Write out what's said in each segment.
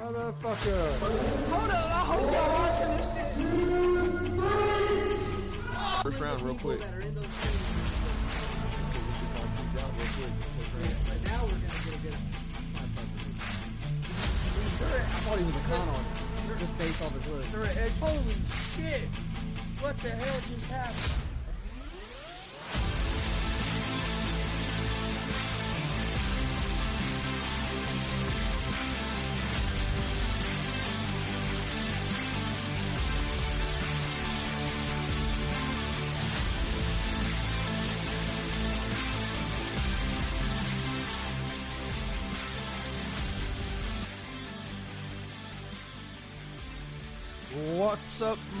motherfucker? Hold on, I hope y'all watching this shit. First round, real quick. That are in those teams. But now we're gonna get a good. I thought he was a con artist. Just based off his look. They're at edge. Holy shit! What the hell just happened?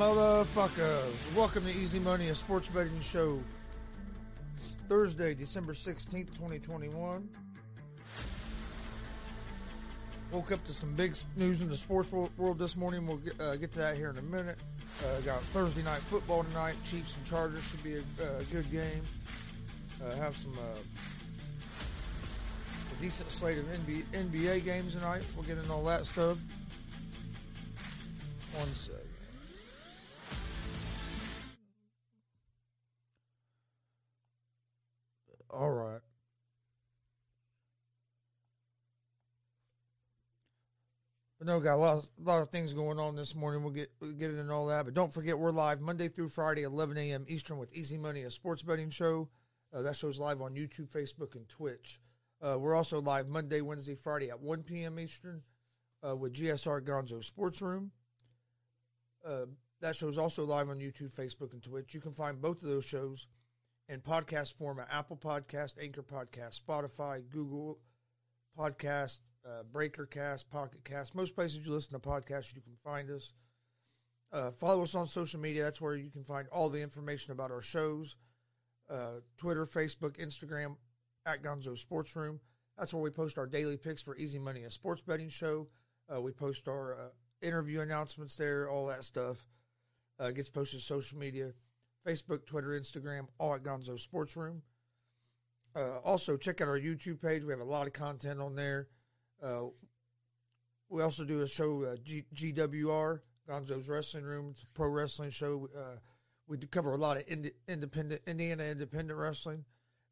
Motherfuckers? Welcome to Easy Money, a sports betting show. It's Thursday, December 16th, 2021. Woke up to some big news in the sports world this morning. We'll get, uh, get to that here in a minute. Uh, got Thursday night football tonight. Chiefs and Chargers should be a uh, good game. Uh, have some uh, a decent slate of NBA, NBA games tonight. We'll get into all that stuff. One second. All right. But no, got a lot, a lot of things going on this morning. We'll get we'll get into all that. But don't forget, we're live Monday through Friday, 11 a.m. Eastern with Easy Money, a sports betting show. Uh, that show's live on YouTube, Facebook, and Twitch. Uh, we're also live Monday, Wednesday, Friday at 1 p.m. Eastern uh, with GSR Gonzo Sports Room. Uh, that show's also live on YouTube, Facebook, and Twitch. You can find both of those shows in podcast form at Apple Podcast, Anchor Podcast, Spotify, Google Podcast, uh, Breaker Cast, Pocket Cast. Most places you listen to podcasts, you can find us. Uh, follow us on social media. That's where you can find all the information about our shows. Uh, Twitter, Facebook, Instagram, at Gonzo Sports Room. That's where we post our daily picks for Easy Money, a sports betting show. Uh, we post our uh, interview announcements there, all that stuff. Uh, gets posted to social media, Facebook, Twitter, Instagram, all at Gonzo Sports Room. Uh, also, check out our YouTube page. We have a lot of content on there. Uh, we also do a show, uh, G- GWR, Gonzo's Wrestling Room. It's a pro wrestling show. Uh, we cover a lot of ind- independent Indiana independent wrestling,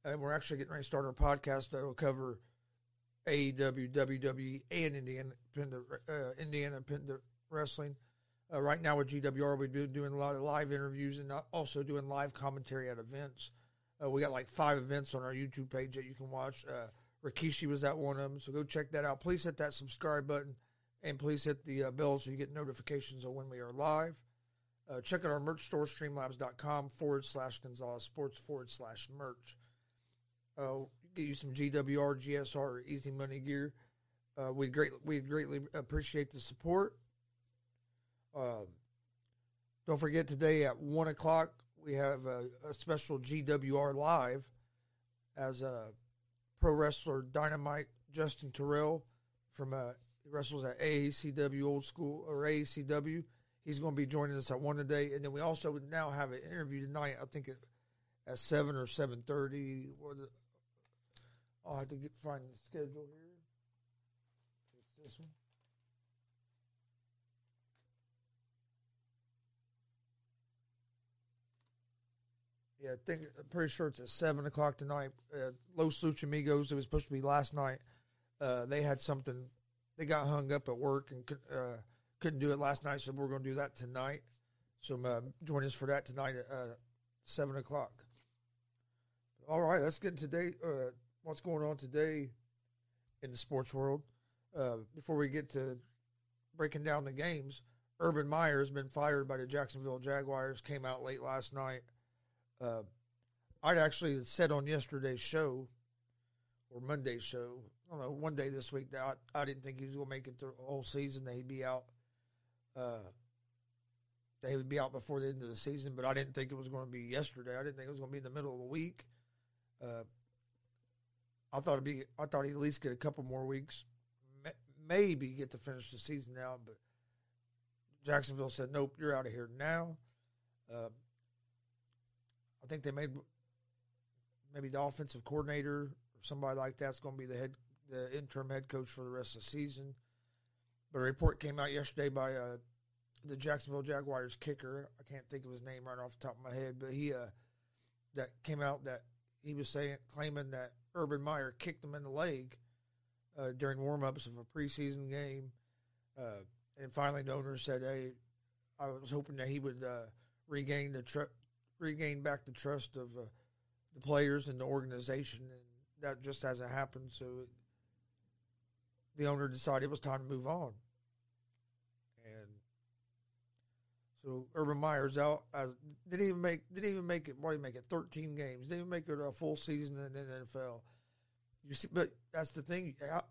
and we're actually getting ready to start our podcast that will cover AEW, WWE, and Indiana uh, Indiana independent wrestling. Uh, right now with GWR, we've been doing a lot of live interviews and also doing live commentary at events. Uh, we got like five events on our YouTube page that you can watch. Uh, Rikishi was at one of them, so go check that out. Please hit that subscribe button and please hit the uh, bell so you get notifications of when we are live. Uh, check out our merch store, streamlabs.com forward slash Gonzalez Sports forward slash merch. Uh, get you some GWR, GSR, Easy Money gear. Uh, we great we greatly appreciate the support. Uh, don't forget today at one o'clock we have a, a special GWR live as a pro wrestler Dynamite Justin Terrell from uh, he wrestles at AACW Old School or AACW. He's going to be joining us at one today, and then we also now have an interview tonight. I think at, at seven or seven thirty. I'll have to get find the schedule here. It's this one. Yeah, I think I'm pretty sure it's at seven o'clock tonight. Uh, Los Luchamigos. It was supposed to be last night. Uh, they had something. They got hung up at work and could, uh, couldn't do it last night, so we're going to do that tonight. So uh, join us for that tonight at uh, seven o'clock. All right, let's get today. Uh, what's going on today in the sports world? Uh, before we get to breaking down the games, Urban Meyer has been fired by the Jacksonville Jaguars. Came out late last night. Uh, I'd actually said on yesterday's show or Monday's show, I don't know, one day this week that I, I didn't think he was going to make it through the whole season. That he'd be out. Uh, that he would be out before the end of the season, but I didn't think it was going to be yesterday. I didn't think it was going to be in the middle of the week. Uh, I thought it'd be. I thought he'd at least get a couple more weeks, ma- maybe get to finish the season now. But Jacksonville said, "Nope, you're out of here now." Uh, I think they made maybe the offensive coordinator or somebody like that's going to be the head, the interim head coach for the rest of the season. But a report came out yesterday by uh, the Jacksonville Jaguars kicker. I can't think of his name right off the top of my head, but he uh, that came out that he was saying claiming that Urban Meyer kicked him in the leg uh, during warmups of a preseason game, uh, and finally the owner said, "Hey, I was hoping that he would uh, regain the tr- regain back the trust of uh, the players and the organization, and that just hasn't happened. So it, the owner decided it was time to move on, and so Urban Meyer's out. As, didn't even make didn't even make it. What did he make it? Thirteen games. Didn't even make it a full season in the NFL. You see, but that's the thing. How,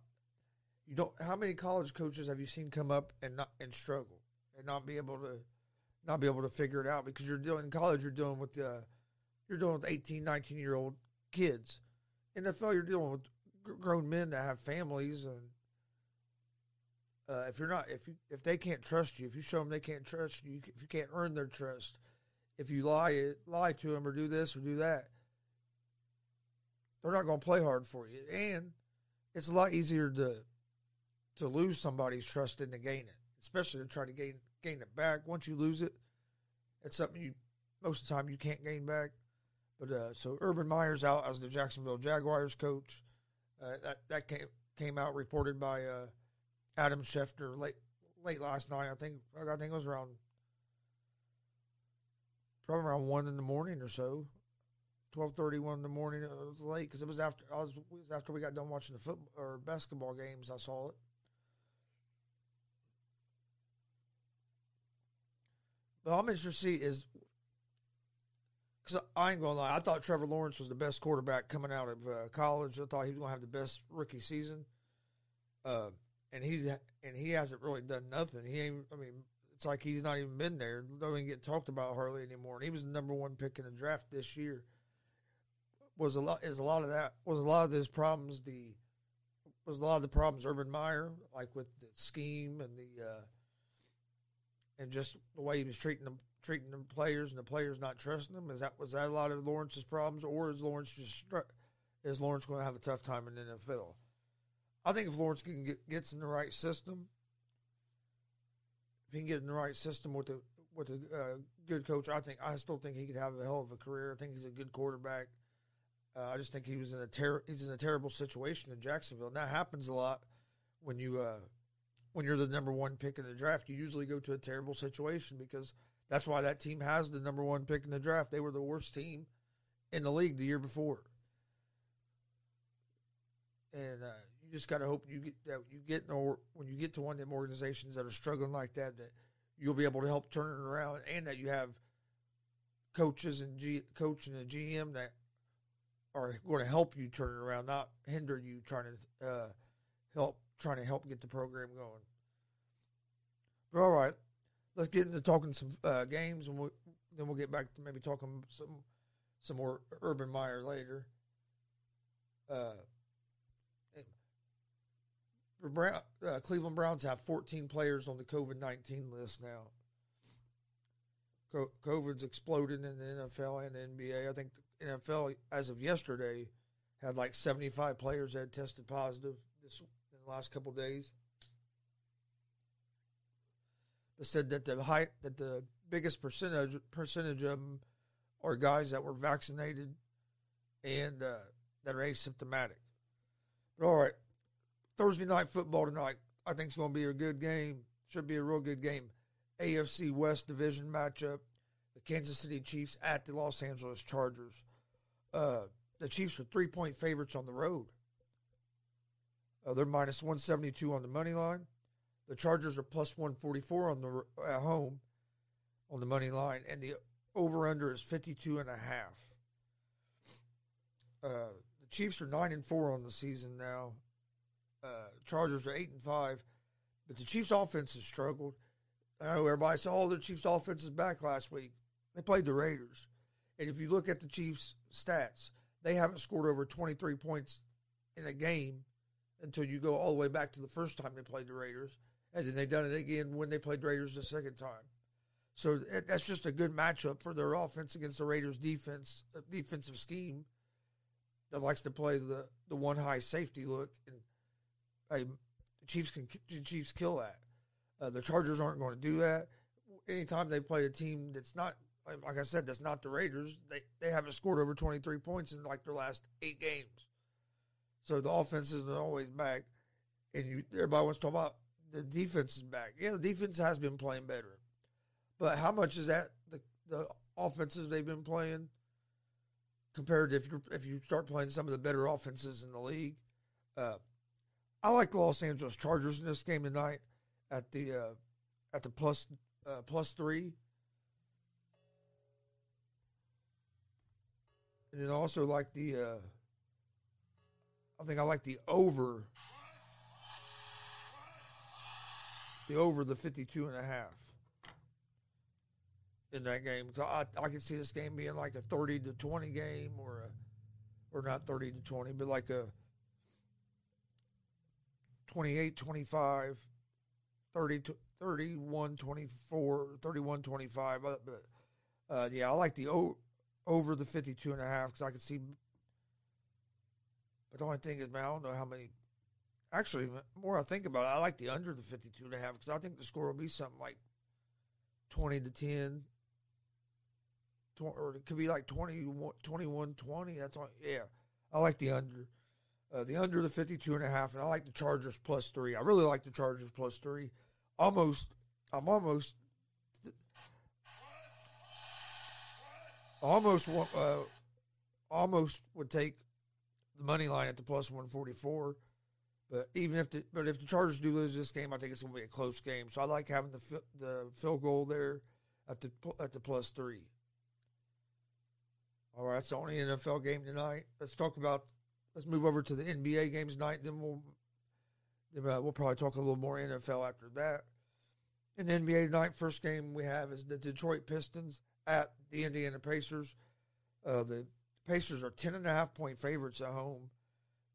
you don't. How many college coaches have you seen come up and not and struggle and not be able to not be able to figure it out because you're dealing in college. You're dealing with uh, you're dealing with 18, 19 year old kids. NFL, you're dealing with grown men that have families and. Uh, if you're not, if you, if they can't trust you, if you show them they can't trust you, if you can't earn their trust, if you lie lie to them or do this or do that, they're not going to play hard for you. And it's a lot easier to to lose somebody's trust than to gain it, especially to try to gain gain it back. Once you lose it, it's something you most of the time you can't gain back. But uh, so Urban Meyer's out as the Jacksonville Jaguars coach. Uh, that that came came out reported by uh, Adam Schefter late late last night. I think I think it was around probably around one in the morning or so. Twelve thirty one in the morning. It was late because it was after I was, was after we got done watching the football or basketball games. I saw it. But I'm interested to see is because I ain't gonna lie, I thought Trevor Lawrence was the best quarterback coming out of uh, college. I thought he was gonna have the best rookie season. Uh, and he's and he hasn't really done nothing. He ain't. I mean, it's like he's not even been there. Don't even get talked about hardly anymore. And he was the number one pick in the draft this year. Was a lot is a lot of that was a lot of those problems the was a lot of the problems Urban Meyer like with the scheme and the uh, and just the way he was treating them treating the players and the players not trusting him. Is that was that a lot of Lawrence's problems, or is Lawrence just is Lawrence going to have a tough time in the NFL? I think if Lawrence can get, gets in the right system, if he can get in the right system with a with a uh, good coach, I think I still think he could have a hell of a career. I think he's a good quarterback. Uh, I just think he was in a ter- he's in a terrible situation in Jacksonville. And that happens a lot when you uh, when you're the number one pick in the draft. You usually go to a terrible situation because that's why that team has the number one pick in the draft. They were the worst team in the league the year before, and uh, you just got to hope you get that you get or when you get to one of them organizations that are struggling like that that you'll be able to help turn it around and that you have coaches and G, coach and a GM that are going to help you turn it around, not hinder you trying to uh, help trying to help get the program going. All right, let's get into talking some uh, games, and we'll, then we'll get back to maybe talking some some more Urban Meyer later. Uh, Brown, uh, Cleveland Browns have 14 players on the COVID 19 list now. COVID's exploded in the NFL and the NBA. I think the NFL, as of yesterday, had like 75 players that tested positive this in the last couple days. They said that the high, that the biggest percentage percentage of them are guys that were vaccinated and uh, that are asymptomatic. But all right, Thursday night football tonight. I think it's going to be a good game. Should be a real good game. AFC West division matchup. The Kansas City Chiefs at the Los Angeles Chargers. Uh, the Chiefs are three point favorites on the road. Uh, they're minus 172 on the money line. The Chargers are plus 144 on the at home on the money line, and the over under is 52 and a half. Uh, the Chiefs are 9 and 4 on the season now. Uh, Chargers are 8 and 5, but the Chiefs offense has struggled. I know everybody said, oh, the Chiefs offense is back last week. They played the Raiders. And if you look at the Chiefs' stats, they haven't scored over 23 points in a game until you go all the way back to the first time they played the Raiders. And then they done it again when they played Raiders the second time. So that's just a good matchup for their offense against the Raiders' defense, uh, defensive scheme that likes to play the, the one high safety look. And hey, the Chiefs can the Chiefs kill that. Uh, the Chargers aren't going to do that. Anytime they play a team that's not, like- I said, that's not the Raiders, they, they haven't scored over 23 points in like their last eight games. So the offense isn't always back. And you, everybody wants to talk about the defense is back. Yeah, the defense has been playing better. But how much is that the, the offenses they've been playing compared to if you if you start playing some of the better offenses in the league? Uh, I like the Los Angeles Chargers in this game tonight at the uh, at the plus uh, plus three, and then also like the uh, I think I like the over the over the 52 and a half in that game. I, I can see this game being like a 30 to 20 game or a, or not 30 to 20, but like a 28 25, 30 to 31 24, 31 25. But, uh, yeah, I like the o- over the 52 and a half because I can see. But the only thing is, man, I don't know how many Actually, more I think about it, I like the under the 52 and a half because I think the score will be something like 20 to 10. tw- Or it could be like 21 21 20. That's all. Yeah. I like the under. Uh, the under the 52 and a half. And I like the Chargers plus three. I really like the Chargers plus three. Almost, I'm almost, almost, uh, almost would take the money line at the plus 144. But even if the but if the Chargers do lose this game, I think it's going to be a close game. So I like having the the field goal there at the at the plus three. All right, that's the only NFL game tonight. Let's talk about. Let's move over to the NBA games tonight. Then we'll then, uh, we'll probably talk a little more NFL after that. In NBA tonight, first game we have is the Detroit Pistons at the Indiana Pacers. Uh, the Pacers are ten and a half point favorites at home.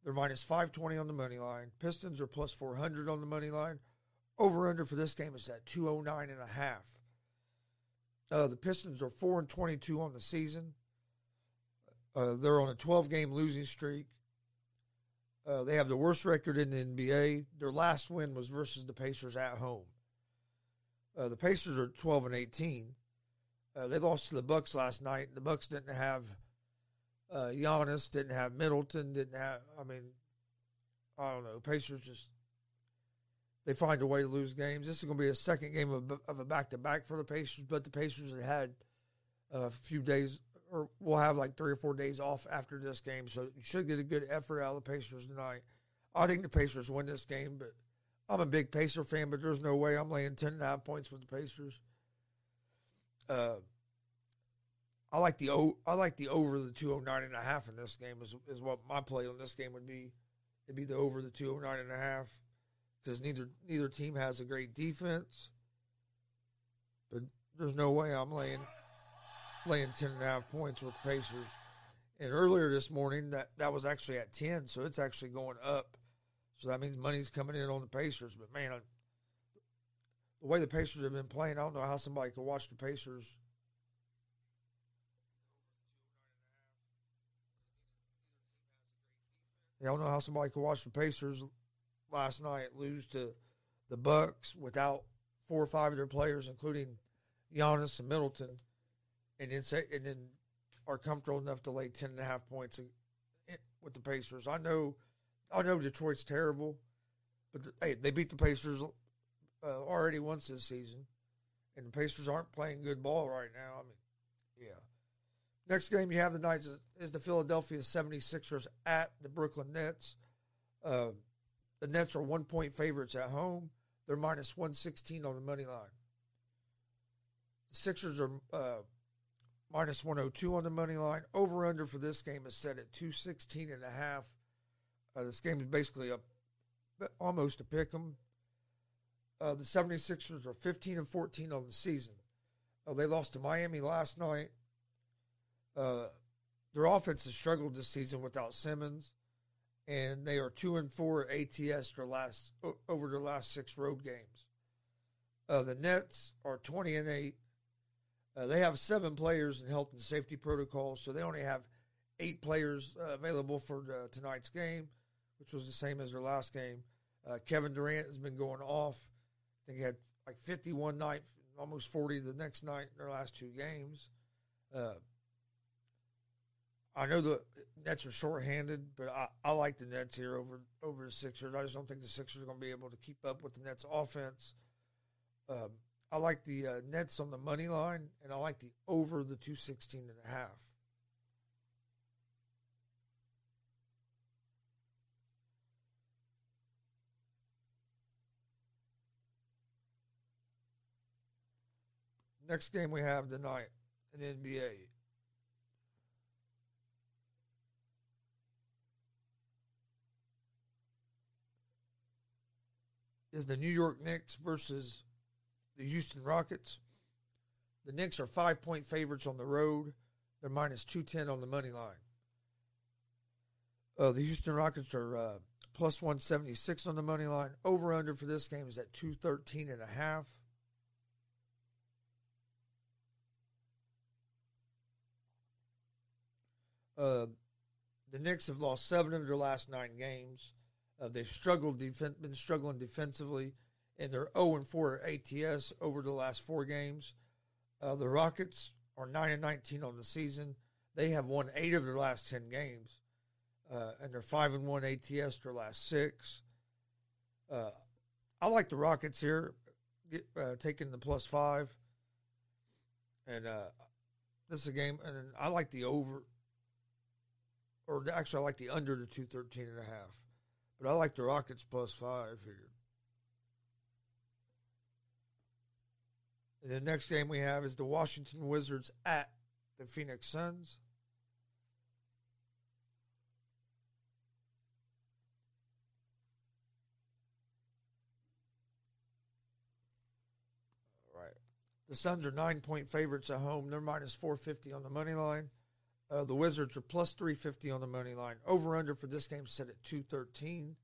They're minus 520 on the money line. Pistons are plus 400 on the money line. Over under for this game is at 209 and a half. Uh, the Pistons are 4 and 22 on the season. Uh, they're on a 12 game losing streak. Uh, they have the worst record in the NBA. Their last win was versus the Pacers at home. Uh, the Pacers are 12 and 18. Uh, they lost to the Bucks last night. The Bucks didn't have uh, Giannis didn't have Middleton, didn't have. I mean, I don't know. Pacers just they find a way to lose games. This is going to be a second game of, of a back to back for the Pacers, but the Pacers have had a few days, or we'll have like three or four days off after this game, so you should get a good effort out of the Pacers tonight. I think the Pacers win this game, but I'm a big Pacer fan, but there's no way I'm laying ten and a half points with the Pacers. Uh, I like the o, I like the over the 209 and a half in this game is is what my play on this game would be. It'd be the over the 209 and a half because neither neither team has a great defense. But there's no way I'm laying laying 10 and a half points with Pacers. And earlier this morning that that was actually at 10, so it's actually going up. So that means money's coming in on the Pacers, but man, I, the way the Pacers have been playing, I don't know how somebody could watch the Pacers Don't know how somebody could watch the Pacers last night lose to the Bucks without four or five of their players, including Giannis and Middleton, and then say and then are comfortable enough to lay ten and a half points with the Pacers. I know, I know Detroit's terrible, but th- hey, they beat the Pacers uh, already once this season, and the Pacers aren't playing good ball right now. I mean, yeah. Next game you have tonight is, is the Philadelphia 76ers at the Brooklyn Nets. Uh, the Nets are one point favorites at home. They're minus 116 on the money line. The Sixers are uh, minus 102 on the money line. Over under for this game is set at 216 and a half. Uh, this game is basically a almost a pick 'em. Uh, the 76ers are 15 and 14 on the season. Uh, they lost to Miami last night. Uh, their offense has struggled this season without Simmons, and they are two and four ATS their last over their last six road games. Uh, the Nets are twenty and eight. Uh, they have seven players in health and safety protocols, so they only have eight players uh, available for the, tonight's game, which was the same as their last game. Uh, Kevin Durant has been going off. I think he had like 51 night, almost 40 the next night in their last two games. I know the Nets are shorthanded, but I, I like the Nets here over over the Sixers. I just don't think the Sixers are going to be able to keep up with the Nets offense. Um, I like the uh, Nets on the money line, and I like the over the 216 and a half. Next game we have tonight in NBA. Is the New York Knicks versus the Houston Rockets. The Knicks are five point favorites on the road. They're minus 210 on the money line. Uh, the Houston Rockets are uh, plus 176 on the money line. Over under for this game is at 213 and a half. Uh, the Knicks have lost seven of their last nine games. Uh, they've struggled, been struggling defensively, and they're 0 and 4 ATS over the last four games. Uh, the Rockets are 9 and 19 on the season. They have won eight of their last 10 games, uh, and they're 5 and 1 ATS their last six. Uh, I like the Rockets here, get, uh, taking the plus five. And uh, this is a game, and I like the over or actually I like the under the 213 and a half. But I like the Rockets plus five here. And the next game we have is the Washington Wizards at the Phoenix Suns. All right. The Suns are nine point favorites at home. They're minus 450 on the money line. Uh, the Wizards are plus 350 on the money line. Over under for this game set at 213.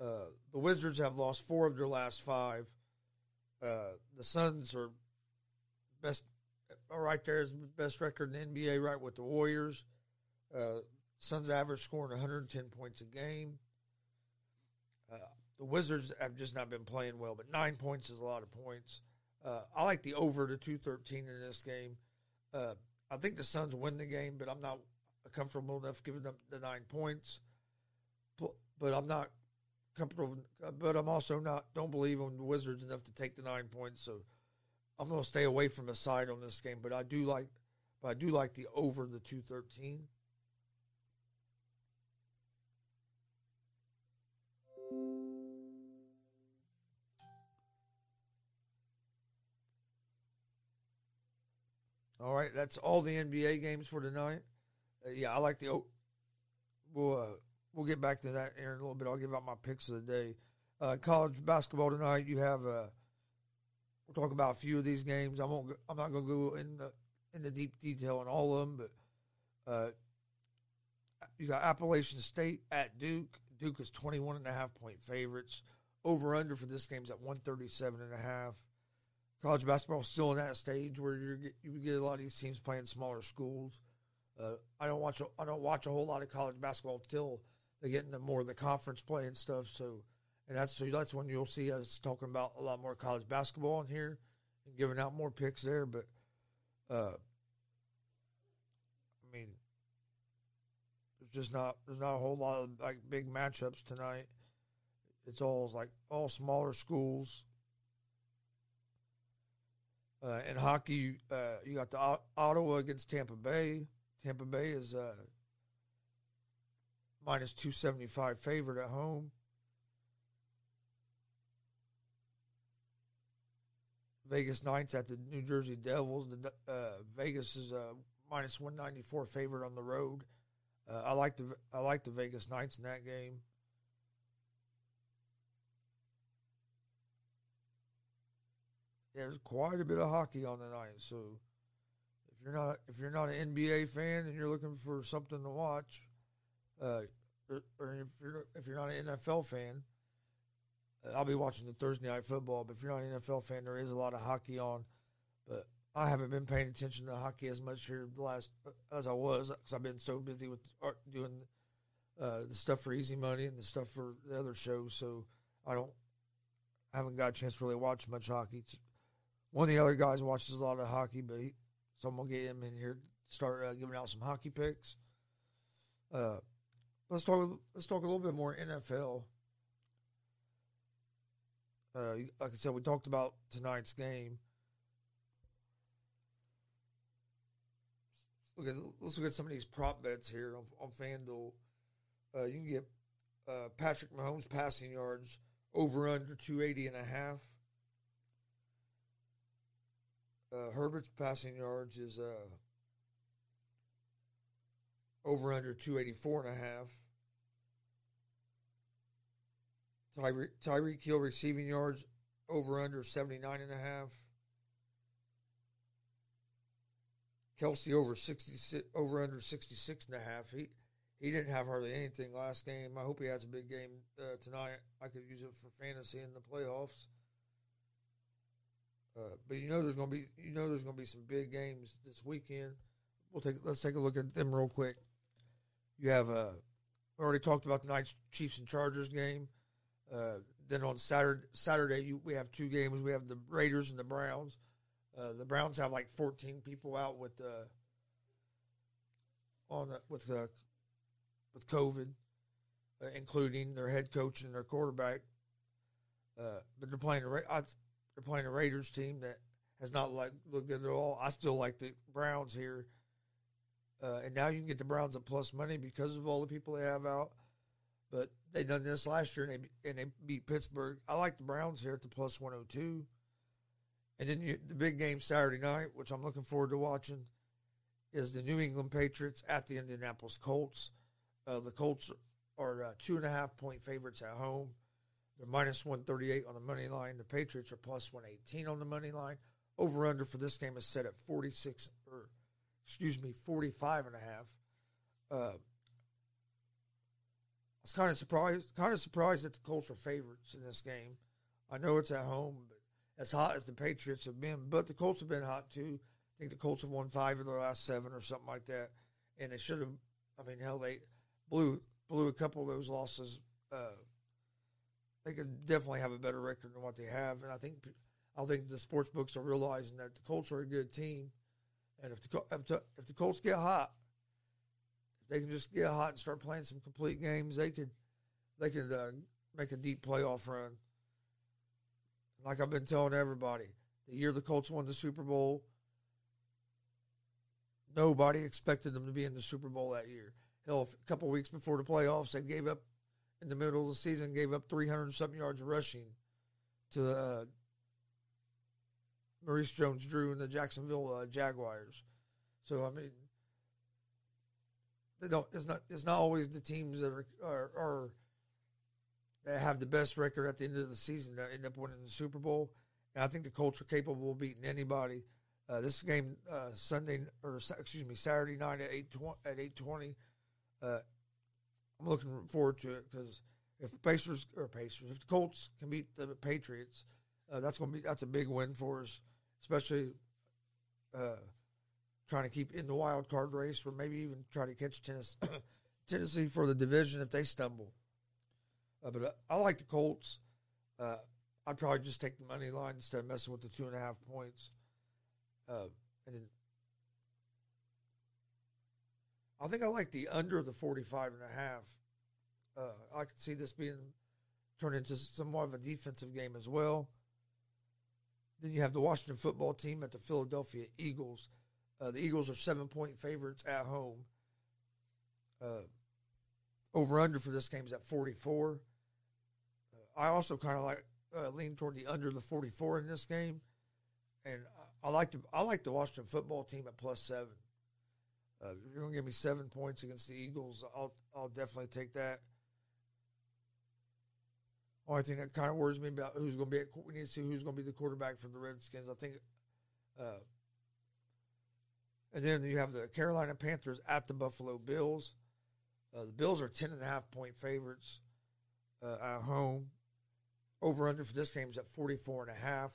Uh, the Wizards have lost four of their last five. Uh, the Suns are best, right there is best record in the NBA, right with the Warriors. Uh, Suns average scoring 110 points a game. Uh, the Wizards have just not been playing well, but nine points is a lot of points. Uh, I like the over to 213 in this game. Uh, I think the Suns win the game, but I'm not comfortable enough giving them the nine points. But I'm not comfortable, but I'm also not, don't believe in the Wizards enough to take the nine points. So I'm going to stay away from a side on this game, but I do like, but I do like the over the 213. All right, that's all the NBA games for tonight. Uh, yeah, I like the. We'll uh, we'll get back to that in a little bit. I'll give out my picks of the day. Uh, college basketball tonight. You have. Uh, we'll talk about a few of these games. I won't. I'm not going to go in the in the deep detail on all of them, but uh, you got Appalachian State at Duke. Duke is 21 and a half point favorites. Over under for this game is at 137 and a half college basketball is still in that stage where you you get a lot of these teams playing smaller schools. Uh, I don't watch a, I don't watch a whole lot of college basketball till they get into more of the conference play and stuff. So, and that's so that's when you'll see us talking about a lot more college basketball in here and giving out more picks there. But, uh, I mean, there's just not there's not a whole lot of like big matchups tonight. It's all like all smaller schools uh, in hockey, uh, you got the Ottawa against Tampa Bay. Tampa Bay is uh, minus 275 favorite at home. Vegas Knights at the New Jersey Devils. The, uh, Vegas is a minus 194 favorite on the road. Uh, I like the I like the Vegas Knights in that game. There's quite a bit of hockey on the night. So if you're not if you're not an NBA fan and you're looking for something to watch, uh, or, or if you're if you're not an NFL fan, uh, I'll be watching the Thursday night football. But if you're not an NFL fan, there is a lot of hockey on. But I haven't been paying attention to hockey as much here the last uh, as I was because I've been so busy with art, doing uh, the stuff for Easy Money and the stuff for the other shows. So I don't, I haven't got a chance to really watch much hockey. It's, one of the other guys watches a lot of hockey, but he, so I'm gonna get him in here start uh, giving out some hockey picks. Uh, let's talk. Let's talk a little bit more NFL. Uh, like I said, we talked about tonight's game. Look at let's look at some of these prop bets here on, on FanDuel. Uh, you can get uh, Patrick Mahomes passing yards over under 280 and a half. Uh, Herbert's passing yards is uh, over under 284 and a half. Tyreek Hill receiving yards over under 79 and a half. Kelce over 60 over under 66 and a half. He he didn't have hardly anything last game. I hope he has a big game uh, tonight. I could use it for fantasy in the playoffs. Uh, but you know there's gonna be you know there's gonna be some big games this weekend. We'll take let's take a look at them real quick. You have uh, we already talked about tonight's Chiefs and Chargers game. Uh, then on Saturday, Saturday you, we have two games. We have the Raiders and the Browns. Uh, the Browns have like 14 people out with uh, on the, with uh, with COVID, uh, including their head coach and their quarterback. Uh, but they're playing the a they're playing a Raiders team that has not like looked good at all. I still like the Browns here, uh, and now you can get the Browns at plus money because of all the people they have out. But they done this last year and they and they beat Pittsburgh. I like the Browns here at the plus one hundred oh two. And then you, the big game Saturday night, which I'm looking forward to watching, is the New England Patriots at the Indianapolis Colts. Uh, the Colts are uh, two and a half point favorites at home. They're minus 138 on the money line. The Patriots are plus 118 on the money line. Over under for this game is set at 46 or excuse me, 45 and a half. Uh, I was kind of surprised, kind of surprised that the Colts are favorites in this game. I know it's at home, but as hot as the Patriots have been, but the Colts have been hot too. I think the Colts have won five of their last seven or something like that, and they should have. I mean, hell, they blew blew a couple of those losses. Uh, they could definitely have a better record than what they have, and I think I think the sports books are realizing that the Colts are a good team, and if the if the, Colts get hot, if they can just get hot and start playing some complete games, they could they could uh, make a deep playoff run. Like I've been telling everybody, the year the Colts won the Super Bowl, nobody expected them to be in the Super Bowl that year. Hell, a couple weeks before the playoffs, they gave up in the middle of the season, gave up 300 something yards rushing to uh, Maurice Jones Drew and the Jacksonville uh, Jaguars. So I mean, they don't. It's not. It's not always the teams that are, are, are that have the best record at the end of the season that end up winning the Super Bowl. And I think the Colts are capable of beating anybody. Uh, this game uh, Sunday or excuse me Saturday night at eight at eight twenty. I'm looking forward to it because if the Pacers or Pacers, if the Colts can beat the Patriots, uh, that's going to be that's a big win for us, especially uh, trying to keep in the wild card race, or maybe even try to catch Tennessee, Tennessee for the division if they stumble. Uh, but uh, I like the Colts. Uh, I'd probably just take the money line instead of messing with the two and a half points. Uh, and then I think I like the under the 45 and a half. Uh, I could see this being turned into somewhat of a defensive game as well. Then you have the Washington football team at the Philadelphia Eagles. Uh, the Eagles are seven point favorites at home. Uh, over under for this game is at 44. Uh, I also kind of like uh, lean toward the under the 44 in this game. And I like the I like the Washington football team at plus seven. Uh, if you're gonna give me seven points against the Eagles, I'll I'll definitely take that. Only thing that kind of worries me about who's going to be at, we need to see who's going to be the quarterback for the Redskins. I think, uh, and then you have the Carolina Panthers at the Buffalo Bills. Uh, the Bills are ten and a half point favorites uh, at home. Over under for this game is at 44 and a half.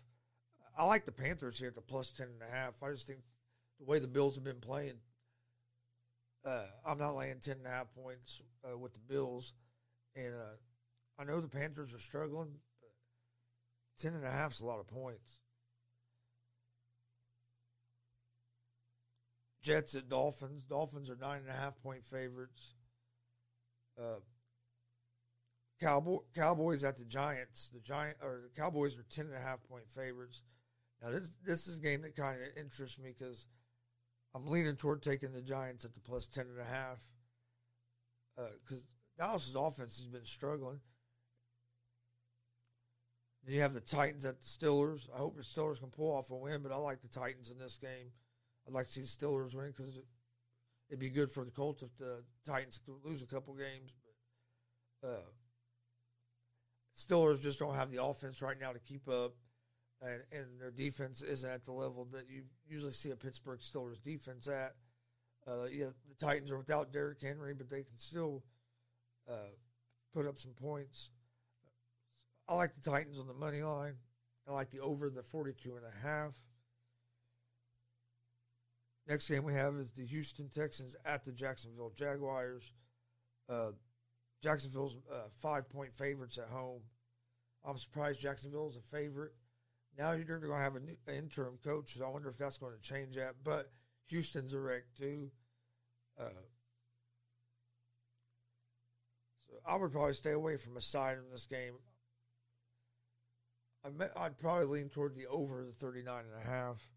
I like the Panthers here at the plus 10 and a half. I just think the way the Bills have been playing uh, I'm not laying ten and a half points uh, with the Bills, and uh, I know the Panthers are struggling. But ten and a half is a lot of points. Jets at Dolphins. Dolphins are nine and a half point favorites. Uh, Cowboy, Cowboys at the Giants. The Giant or the Cowboys are ten and a half point favorites. Now this this is a game that kind of interests me because I'm leaning toward taking the Giants at the plus ten and a half because uh, Dallas's offense has been struggling. Then you have the Titans at the Steelers. I hope the Steelers can pull off a win, but I like the Titans in this game. I'd like to see the Steelers win because it'd be good for the Colts if the Titans could lose a couple games. But uh, Steelers just don't have the offense right now to keep up, and, and their defense isn't at the level that you usually see a Pittsburgh Steelers defense at. Uh, yeah, the Titans are without Derrick Henry, but they can still uh, put up some points. I like the Titans on the money line. I like the over the 42 and a half. Next game we have is the Houston Texans at the Jacksonville Jaguars. Uh, Jacksonville's uh, five point favorites at home. I'm surprised Jacksonville's a favorite. Now you're going to have an interim coach, so I wonder if that's going to change that. But Houston's a wreck too. Uh, so I would probably stay away from a side in this game. I would probably lean toward the over the 39 and a half.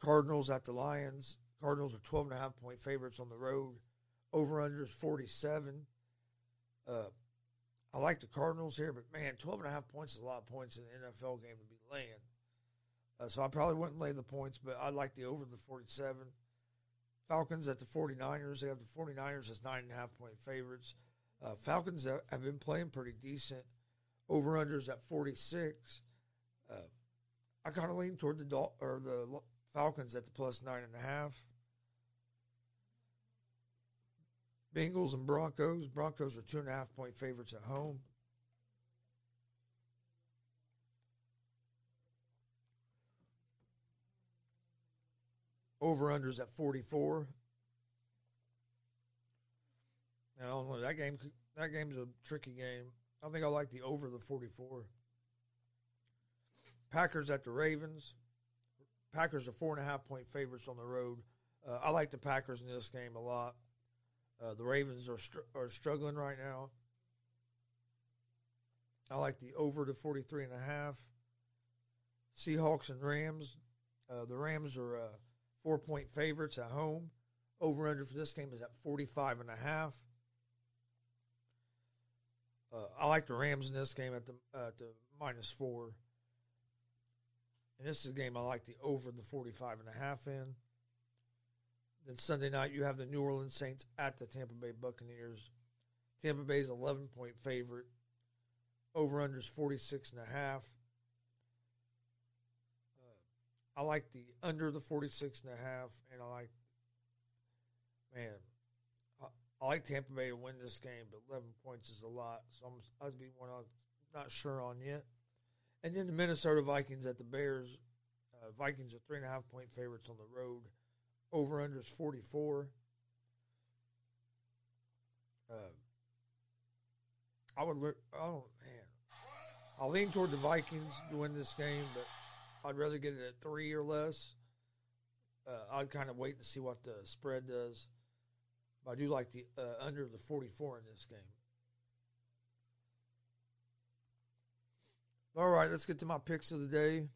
Cardinals at the Lions. Cardinals are 12 and a half point favorites on the road. Over under is 47. Uh, I like the Cardinals here, but man, 12 and a half points is a lot of points in an NFL game to be laying. Uh, so I probably wouldn't lay the points, but I like the over the 47. Falcons at the 49ers. They have the 49ers as nine and a half point favorites. Uh, Falcons have been playing pretty decent. Over unders at 46. Uh, I kind of lean toward the or the Falcons at the plus nine and a half. Bengals and Broncos. Broncos are two and a half point favorites at home. Over unders at 44. Now, that game that game's a tricky game. I think I like the over the 44. Packers at the Ravens. Packers are four and a half point favorites on the road. Uh, I like the Packers in this game a lot. Uh, the Ravens are str- are struggling right now. I like the over to 43 and a half. Seahawks and Rams. Uh, the Rams are uh, four point favorites at home. Over under for this game is at 45 and a half. Uh, I like the Rams in this game at the at the minus four. And this is a game I like the over the 45 and a half in. Then Sunday night, you have the New Orleans Saints at the Tampa Bay Buccaneers. Tampa Bay's 11 point favorite. Over under is 46 and a half. Uh, I like the under the 46 and a half, and I like, man, I, I, like Tampa Bay to win this game, but 11 points is a lot. So I'm, I'd be one I'm not sure on yet. And then the Minnesota Vikings at the Bears. Uh, Vikings are three and a half point favorites on the road. Over under is 44. Uh, I would look, oh man. I'll lean toward the Vikings to win this game, but I'd rather get it at three or less. Uh, I'd kind of wait and see what the spread does. But I do like the uh, under the 44 in this game. All right, let's get to my picks of the day.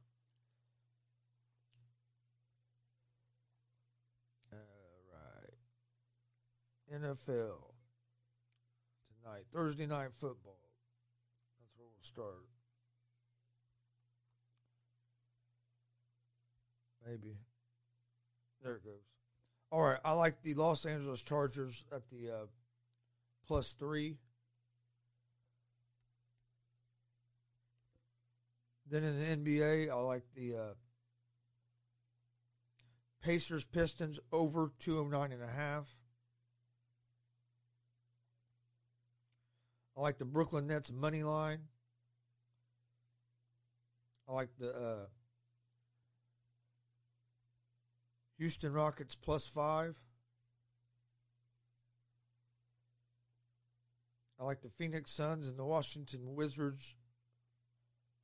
All right. NFL tonight, Thursday night football. That's where we'll start. Maybe. There it goes. All right, I like the Los Angeles Chargers at the uh, plus three. Then in the NBA, I like the uh, Pacers Pistons over 209 and a half. I like the Brooklyn Nets money line. I like the uh, Houston Rockets plus five. I like the Phoenix Suns and the Washington Wizards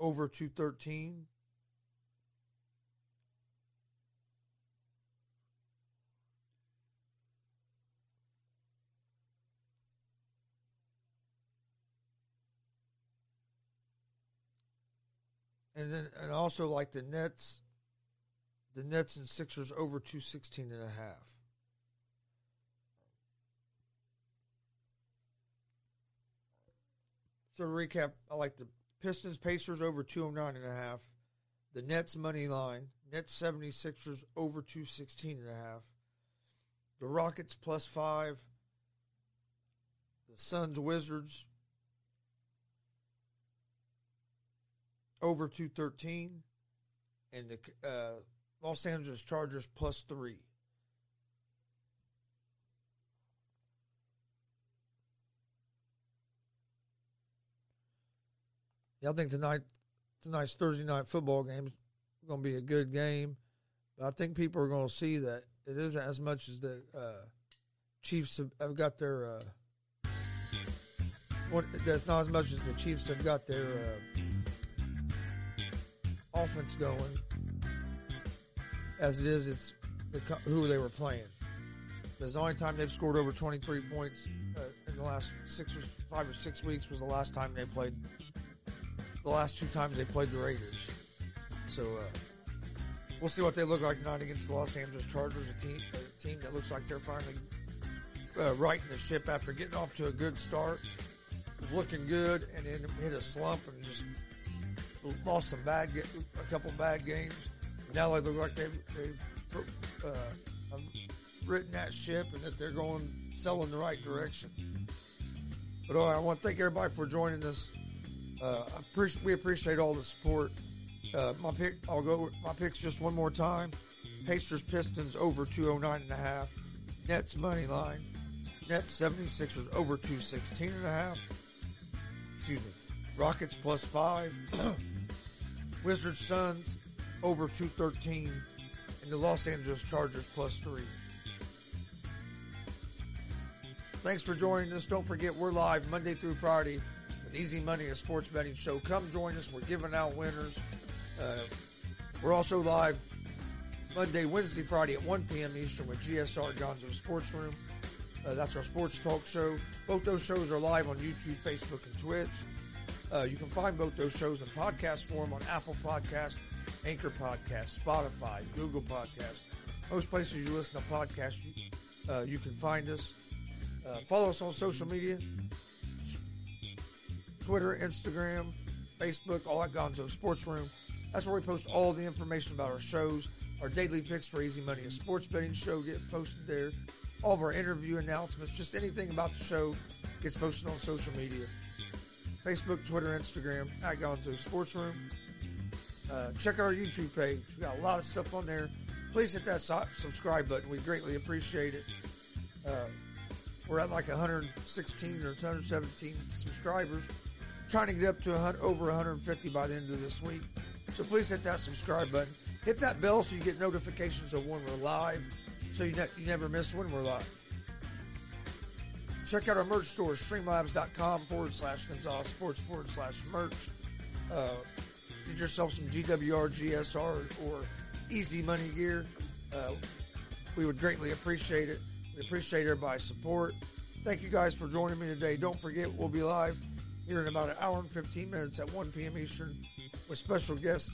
over 213. And then and also like the Nets the Nets and Sixers over 216 and a half. So to recap, I like the Pistons Pacers over 209 and a half. The Nets money line, Nets 76ers over 216 and a half. The Rockets plus 5. The Suns Wizards over 213 and the uh, Los Angeles Chargers plus 3. Yeah, I think tonight tonight's Thursday night football game is going to be a good game. But I think people are going to see that it isn't as much as the uh, Chiefs have, have, got their. Uh, that's not as much as the Chiefs have got their uh, offense going as it is. It's the, who they were playing. Because the only time they've scored over 23 points uh, in the last six or five or six weeks was the last time they played the last two times they played the Raiders. So uh, we'll see what they look like tonight against the Los Angeles Chargers, a team, a team that looks like they're finally uh, righting the ship after getting off to a good start. Was looking good, and then hit a slump and just lost some bad, a couple bad games. Now they look like they've, they've uh, written that ship and that they're going selling the right direction. But all right, I want to thank everybody for joining us uh, appreciate, we appreciate all the support. Uh, my pick, I'll go. My picks just one more time. Pacers Pistons over 209 and a half. Nets money line. Nets 76ers over 216 and a half. Excuse me. Rockets plus five. Wizards Suns over 213. And the Los Angeles Chargers plus three. Thanks for joining us. Don't forget, we're live Monday through Friday with Easy Money, a sports betting show. Come join us. We're giving out winners. Uh, we're also live Monday, Wednesday, Friday at 1 p.m. Eastern with GSR Gonzo Sports Room. Uh, that's our sports talk show. Both those shows are live on YouTube, Facebook, and Twitch. Uh, you can find both those shows in podcast form on Apple Podcast, Anchor Podcast, Spotify, Google Podcast. Most places you listen to podcasts, you, uh, you can find us. Uh, follow us on social media. Twitter, Instagram, Facebook, all at Gonzo Sports Room. That's where we post all the information about our shows. Our daily picks for Easy Money, a sports betting show, get posted there. All of our interview announcements, just anything about the show gets posted on social media. Facebook, Twitter, Instagram, at Gonzo Sports Room. Uh, check out our YouTube page. We got a lot of stuff on there. Please hit that subscribe button. We greatly appreciate it. Uh, we're at like 116 or 117 subscribers trying to get up to over 150 by the end of this week. So please hit that subscribe button. Hit that bell so you get notifications of when we're live, so you, ne- you never miss when we're live. Check out our merch store, streamlabs.com forward slash Gonzalez Sports forward slash merch. Uh, get yourself some GWR, GSR, or Easy Money gear. Uh, we would greatly appreciate it. We appreciate everybody's support. Thank you guys for joining me today. Don't forget, we'll be live here in about an hour and 15 minutes at 1 p.m. Eastern with special guest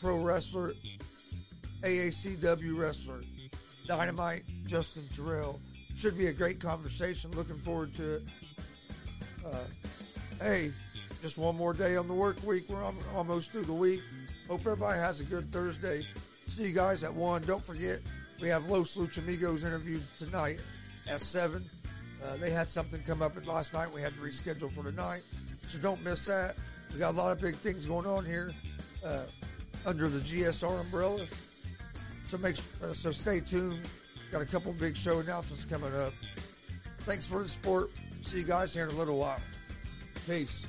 pro wrestler, AACW wrestler, Dynamite Justin Terrell. Should be a great conversation. Looking forward to it. Uh, hey, just one more day on the work week. We're almost through the week. Hope everybody has a good Thursday. See you guys at 1. Don't forget, we have Los Luchamigos interviewed tonight at 7. Uh, they had something come up last night. We had to reschedule for tonight. So don't miss that. We got a lot of big things going on here uh, under the GSR umbrella. So make uh, so stay tuned. Got a couple big show announcements coming up. Thanks for the support. See you guys here in a little while. Peace.